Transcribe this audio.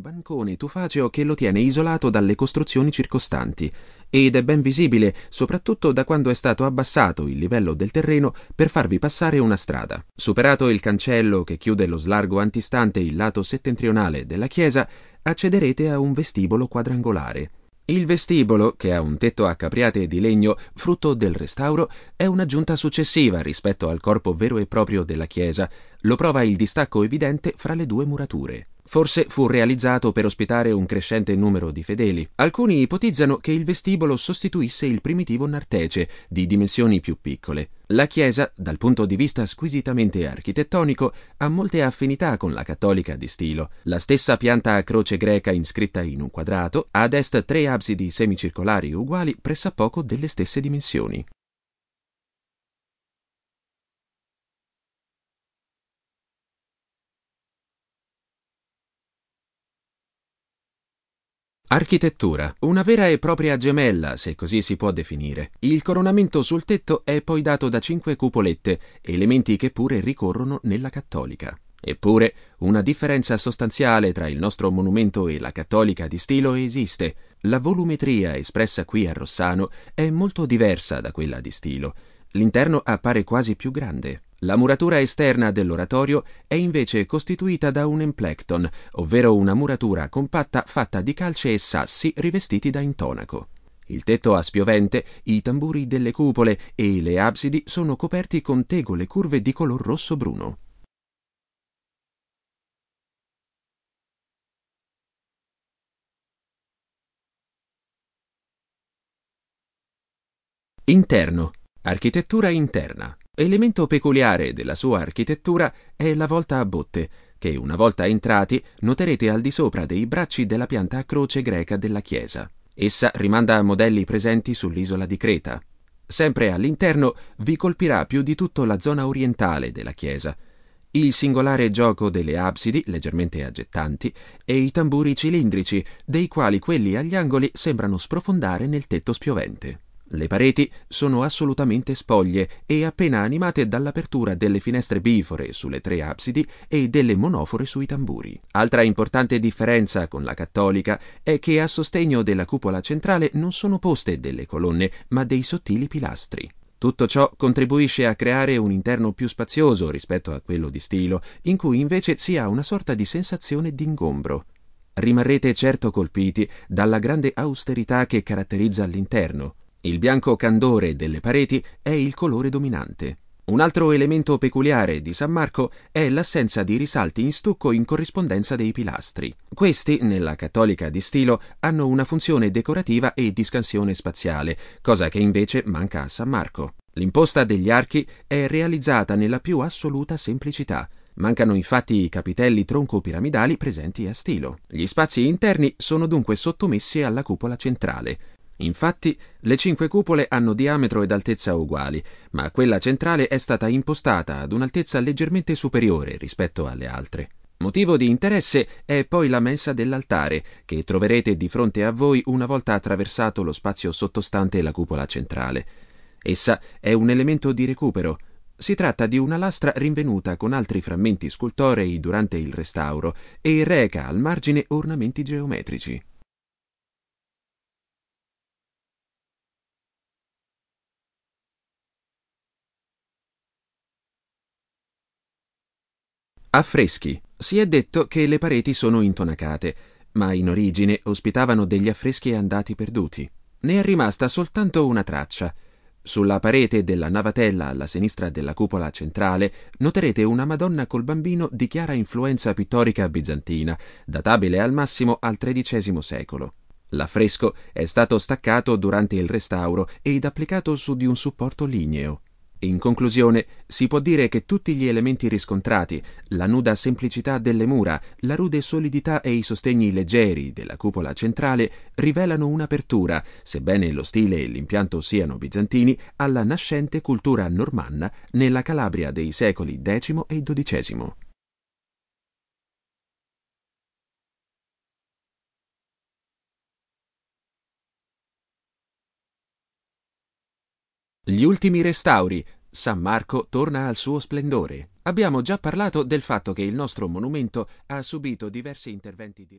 bancone tufaceo che lo tiene isolato dalle costruzioni circostanti ed è ben visibile soprattutto da quando è stato abbassato il livello del terreno per farvi passare una strada. Superato il cancello che chiude lo slargo antistante il lato settentrionale della chiesa, accederete a un vestibolo quadrangolare. Il vestibolo, che ha un tetto a capriate di legno frutto del restauro, è un'aggiunta successiva rispetto al corpo vero e proprio della chiesa. Lo prova il distacco evidente fra le due murature. Forse fu realizzato per ospitare un crescente numero di fedeli. Alcuni ipotizzano che il vestibolo sostituisse il primitivo nartece, di dimensioni più piccole. La chiesa, dal punto di vista squisitamente architettonico, ha molte affinità con la cattolica di stilo. La stessa pianta a croce greca inscritta in un quadrato, ad est tre absidi semicircolari uguali pressappoco delle stesse dimensioni. Architettura. Una vera e propria gemella, se così si può definire. Il coronamento sul tetto è poi dato da cinque cupolette, elementi che pure ricorrono nella cattolica. Eppure, una differenza sostanziale tra il nostro monumento e la cattolica di stilo esiste. La volumetria espressa qui a Rossano è molto diversa da quella di stilo. L'interno appare quasi più grande. La muratura esterna dell'oratorio è invece costituita da un emplecton, ovvero una muratura compatta fatta di calce e sassi rivestiti da intonaco. Il tetto a spiovente, i tamburi delle cupole e le absidi sono coperti con tegole curve di color rosso-bruno. Interno. Architettura interna. Elemento peculiare della sua architettura è la volta a botte, che una volta entrati noterete al di sopra dei bracci della pianta a croce greca della chiesa. Essa rimanda a modelli presenti sull'isola di Creta. Sempre all'interno vi colpirà più di tutto la zona orientale della chiesa. Il singolare gioco delle absidi, leggermente aggettanti, e i tamburi cilindrici, dei quali quelli agli angoli sembrano sprofondare nel tetto spiovente. Le pareti sono assolutamente spoglie e appena animate dall'apertura delle finestre bifore sulle tre absidi e delle monofore sui tamburi. Altra importante differenza con la cattolica è che a sostegno della cupola centrale non sono poste delle colonne, ma dei sottili pilastri. Tutto ciò contribuisce a creare un interno più spazioso rispetto a quello di stilo, in cui invece si ha una sorta di sensazione d'ingombro. Rimarrete certo colpiti dalla grande austerità che caratterizza l'interno. Il bianco candore delle pareti è il colore dominante. Un altro elemento peculiare di San Marco è l'assenza di risalti in stucco in corrispondenza dei pilastri. Questi, nella cattolica di stilo, hanno una funzione decorativa e di scansione spaziale, cosa che invece manca a San Marco. L'imposta degli archi è realizzata nella più assoluta semplicità. Mancano infatti i capitelli tronco-piramidali presenti a stilo. Gli spazi interni sono dunque sottomessi alla cupola centrale. Infatti, le cinque cupole hanno diametro ed altezza uguali, ma quella centrale è stata impostata ad un'altezza leggermente superiore rispetto alle altre. Motivo di interesse è poi la mensa dell'altare, che troverete di fronte a voi una volta attraversato lo spazio sottostante la cupola centrale. Essa è un elemento di recupero. Si tratta di una lastra rinvenuta con altri frammenti scultorei durante il restauro e reca al margine ornamenti geometrici. Affreschi. Si è detto che le pareti sono intonacate, ma in origine ospitavano degli affreschi andati perduti. Ne è rimasta soltanto una traccia. Sulla parete della navatella alla sinistra della cupola centrale noterete una Madonna col bambino di chiara influenza pittorica bizantina, databile al massimo al XIII secolo. L'affresco è stato staccato durante il restauro ed applicato su di un supporto ligneo. In conclusione, si può dire che tutti gli elementi riscontrati, la nuda semplicità delle mura, la rude solidità e i sostegni leggeri della cupola centrale rivelano un'apertura, sebbene lo stile e l'impianto siano bizantini, alla nascente cultura normanna nella Calabria dei secoli X e XII. Gli ultimi restauri. San Marco torna al suo splendore. Abbiamo già parlato del fatto che il nostro monumento ha subito diversi interventi di